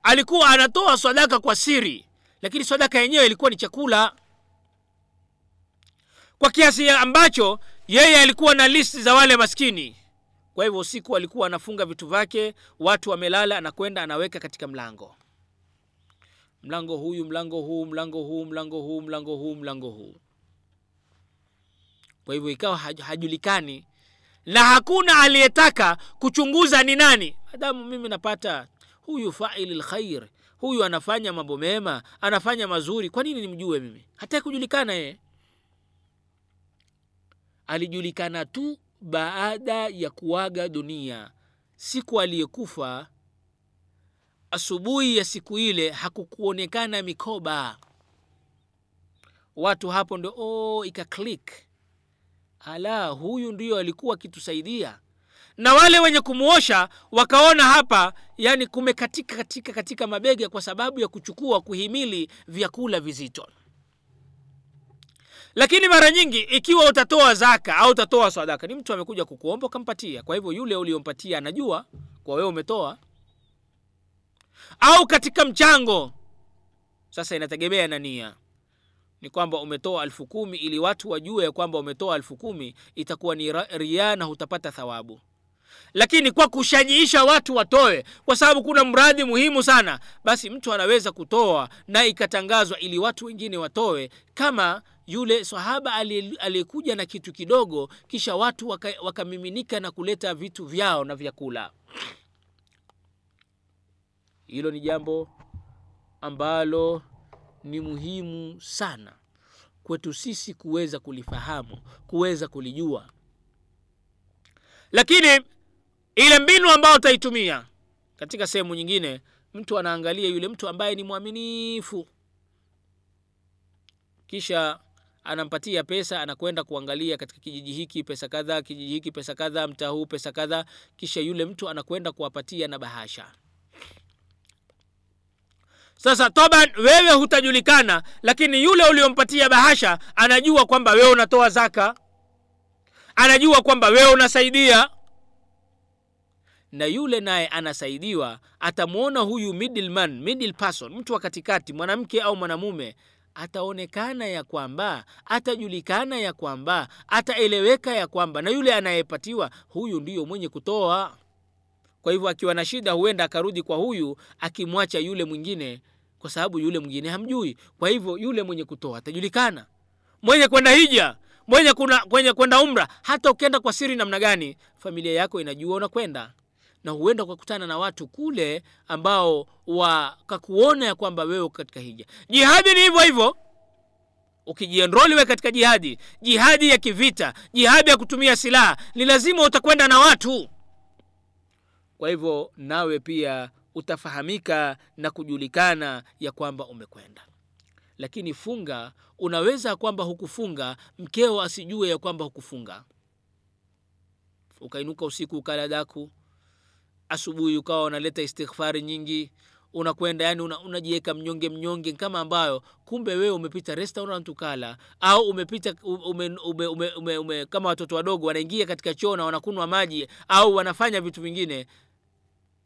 alikuwa anatoa sadaka kwa siri lakini sadaka yenyewe ilikuwa ni chakula. Kwa kiasi ambacho yeye alikuwa na listi za wale maskini. Kwa hivyo usiku alikuwa anafunga vitu vyake watu wamelala anakwenda anaweka katika mlango mlango huyu mlango huu mlango huu mlango huu mlango huu mlango huu. Kwa hivyo ikawa hajulikani na hakuna aliyetaka kuchunguza ni nani. Madamu mimi napata huyu faili lkhair huyu anafanya mambo mema anafanya mazuri. Kwa nini nimjue mimi? Hataki kujulikana yeye. Alijulikana tu baada ya kuaga dunia. Siku aliyekufa asubuhi ya siku ile hakukuonekana mikoba. Watu hapo ndo oh, ikaklik ala huyu ndio alikuwa akitusaidia. Na wale wenye kumuosha wakaona hapa yani kumekatika katika katika mabega kwa sababu ya kuchukua kuhimili vyakula vizito. Lakini mara nyingi ikiwa utatoa zaka au utatoa sadaka ni mtu amekuja kukuomba ukampatia. Kwa hivyo yule uliompatia anajua kwa wewe umetoa au katika mchango. Sasa inategemea na nia. Ni kwamba umetoa alfu kumi ili watu wajue kwamba umetoa alfu kumi itakuwa ni ria na hutapata thawabu. Lakini kwa kushajiisha watu watoe kwa sababu kuna mradi muhimu sana basi mtu anaweza kutoa na ikatangazwa ili watu wengine watoe kama yule sahaba aliyekuja na kitu kidogo kisha watu wakamiminika waka na kuleta vitu vyao na vyakula hilo ni jambo ambalo ni muhimu sana kwetu sisi kuweza kulifahamu kuweza kulijua. Lakini ile mbinu ambayo utaitumia katika sehemu nyingine mtu anaangalia yule mtu ambaye ni mwaminifu. Kisha anampatia pesa anakwenda kuangalia katika kijiji hiki pesa kadhaa kijiji hiki pesa kadhaa mtaa huu pesa kadhaa. Kisha yule mtu anakwenda kuwapatia na bahasha sasa toban wewe hutajulikana lakini yule uliompatia bahasha anajua kwamba wewe unatoa zaka. Anajua kwamba wewe unasaidia. Na yule naye anasaidiwa atamwona huyu middleman middle person mtu wa katikati mwanamke au mwanamume. Ataonekana ya kwamba atajulikana ya kwamba ataeleweka ya kwamba na yule anayepatiwa huyu ndiyo mwenye kutoa. Kwa hivyo akiwa na shida huenda akarudi kwa huyu akimwacha yule mwingine kwa sababu yule mwingine hamjui. Kwa hivyo yule mwenye kutoa atajulikana. Mwenye kwenda hija mwenye kuna kwenye kwenda umra hata ukienda kwa siri namna gani familia yako inajua unakwenda. Na huenda ukakutana na watu kule ambao wakakuona ya kwamba wewe katika hija. Jihadi ni hivyo hivyo. Ukijienroliwe katika jihadi jihadi ya kivita jihadi ya kutumia silaha ni lazima utakwenda na watu. Kwa hivyo nawe pia utafahamika na kujulikana ya kwamba umekwenda. Lakini funga unaweza kwamba hukufunga mkeo asijue ya kwamba hukufunga. Ukainuka usiku ukala daku asubuhi ukawa unaleta istighfari nyingi unakwenda yani unajiweka una mnyonge mnyonge kama ambayo kumbe wewe umepita restaurant ukala au umepita ume, ume, ume, ume, ume, kama watoto wadogo wanaingia katika choo na wanakunwa maji au wanafanya vitu vingine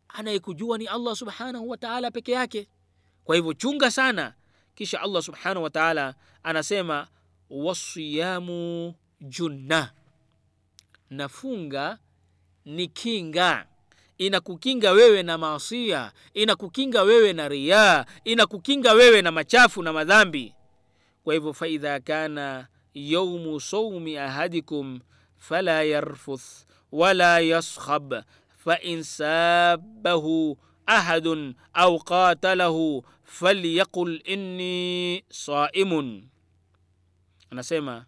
anayekujua ni allah subhanahu wataala peke yake. Kwa hivyo chunga sana kisha allah subhanahu wataala anasema wasiyamu junna. Nafunga ni kinga. Inakukinga wewe na maasia inakukinga wewe na riaa inakukinga wewe na machafu na madhambi. Kwa hivyo faidha kana yaumu saumi ahadikum fala yarfuth wala yaskhab fain sabahu أحد au qatalahu falyaqul inni saimun anasema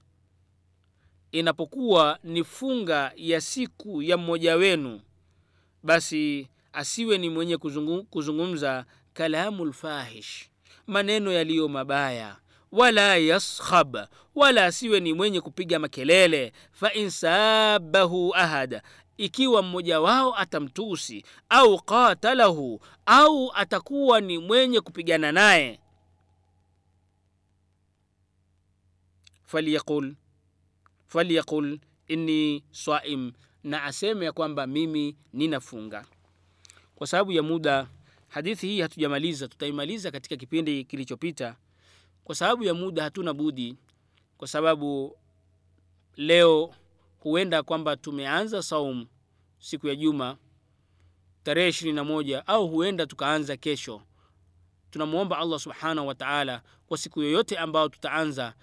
inapokuwa ni funga ya siku ya mmoja wenu basi asiwe ni mwenye kuzungu, kuzungumza kalamu lfahish maneno yaliyo mabaya wala yaskhab wala asiwe ni mwenye kupiga makelele. Fain sabahu ahada ikiwa mmoja wao atamtusi au qatalahu au atakuwa ni mwenye kupigana naye. Falyaqul falyaqul inni swaim na aseme ya kwamba mimi ninafunga. Kwa sababu ya muda hadithi hii hatujamaliza tutaimaliza katika kipindi kilichopita. Kwa sababu ya muda hatuna budi kwa sababu leo huenda kwamba tumeanza saum siku ya juma tarehe ishirini na moja au huenda tukaanza kesho. Tunamwomba allah subhanahu wa taala kwa siku yoyote ambayo tutaanza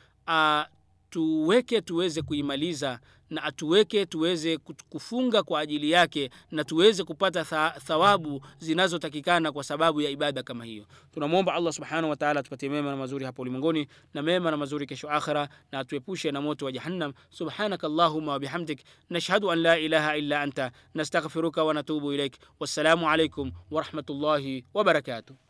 tuweke tuweze kuimaliza na atuweke tuweze kufunga kwa ajili yake na tuweze kupata thawabu zinazotakikana kwa sababu ya ibada kama hiyo. Tunamwomba allah subhanahu wa taala tupatie mema na mazuri hapo ulimwenguni na mema na mazuri kesho akhira na atuepushe na moto wa jahannam. Subhanaka wa wabihamdik nashhadu an la ilaha illa anta nastaghfiruka wa natubu ilaik. Wassalamu alaikum warahmatullahi wabarakatuh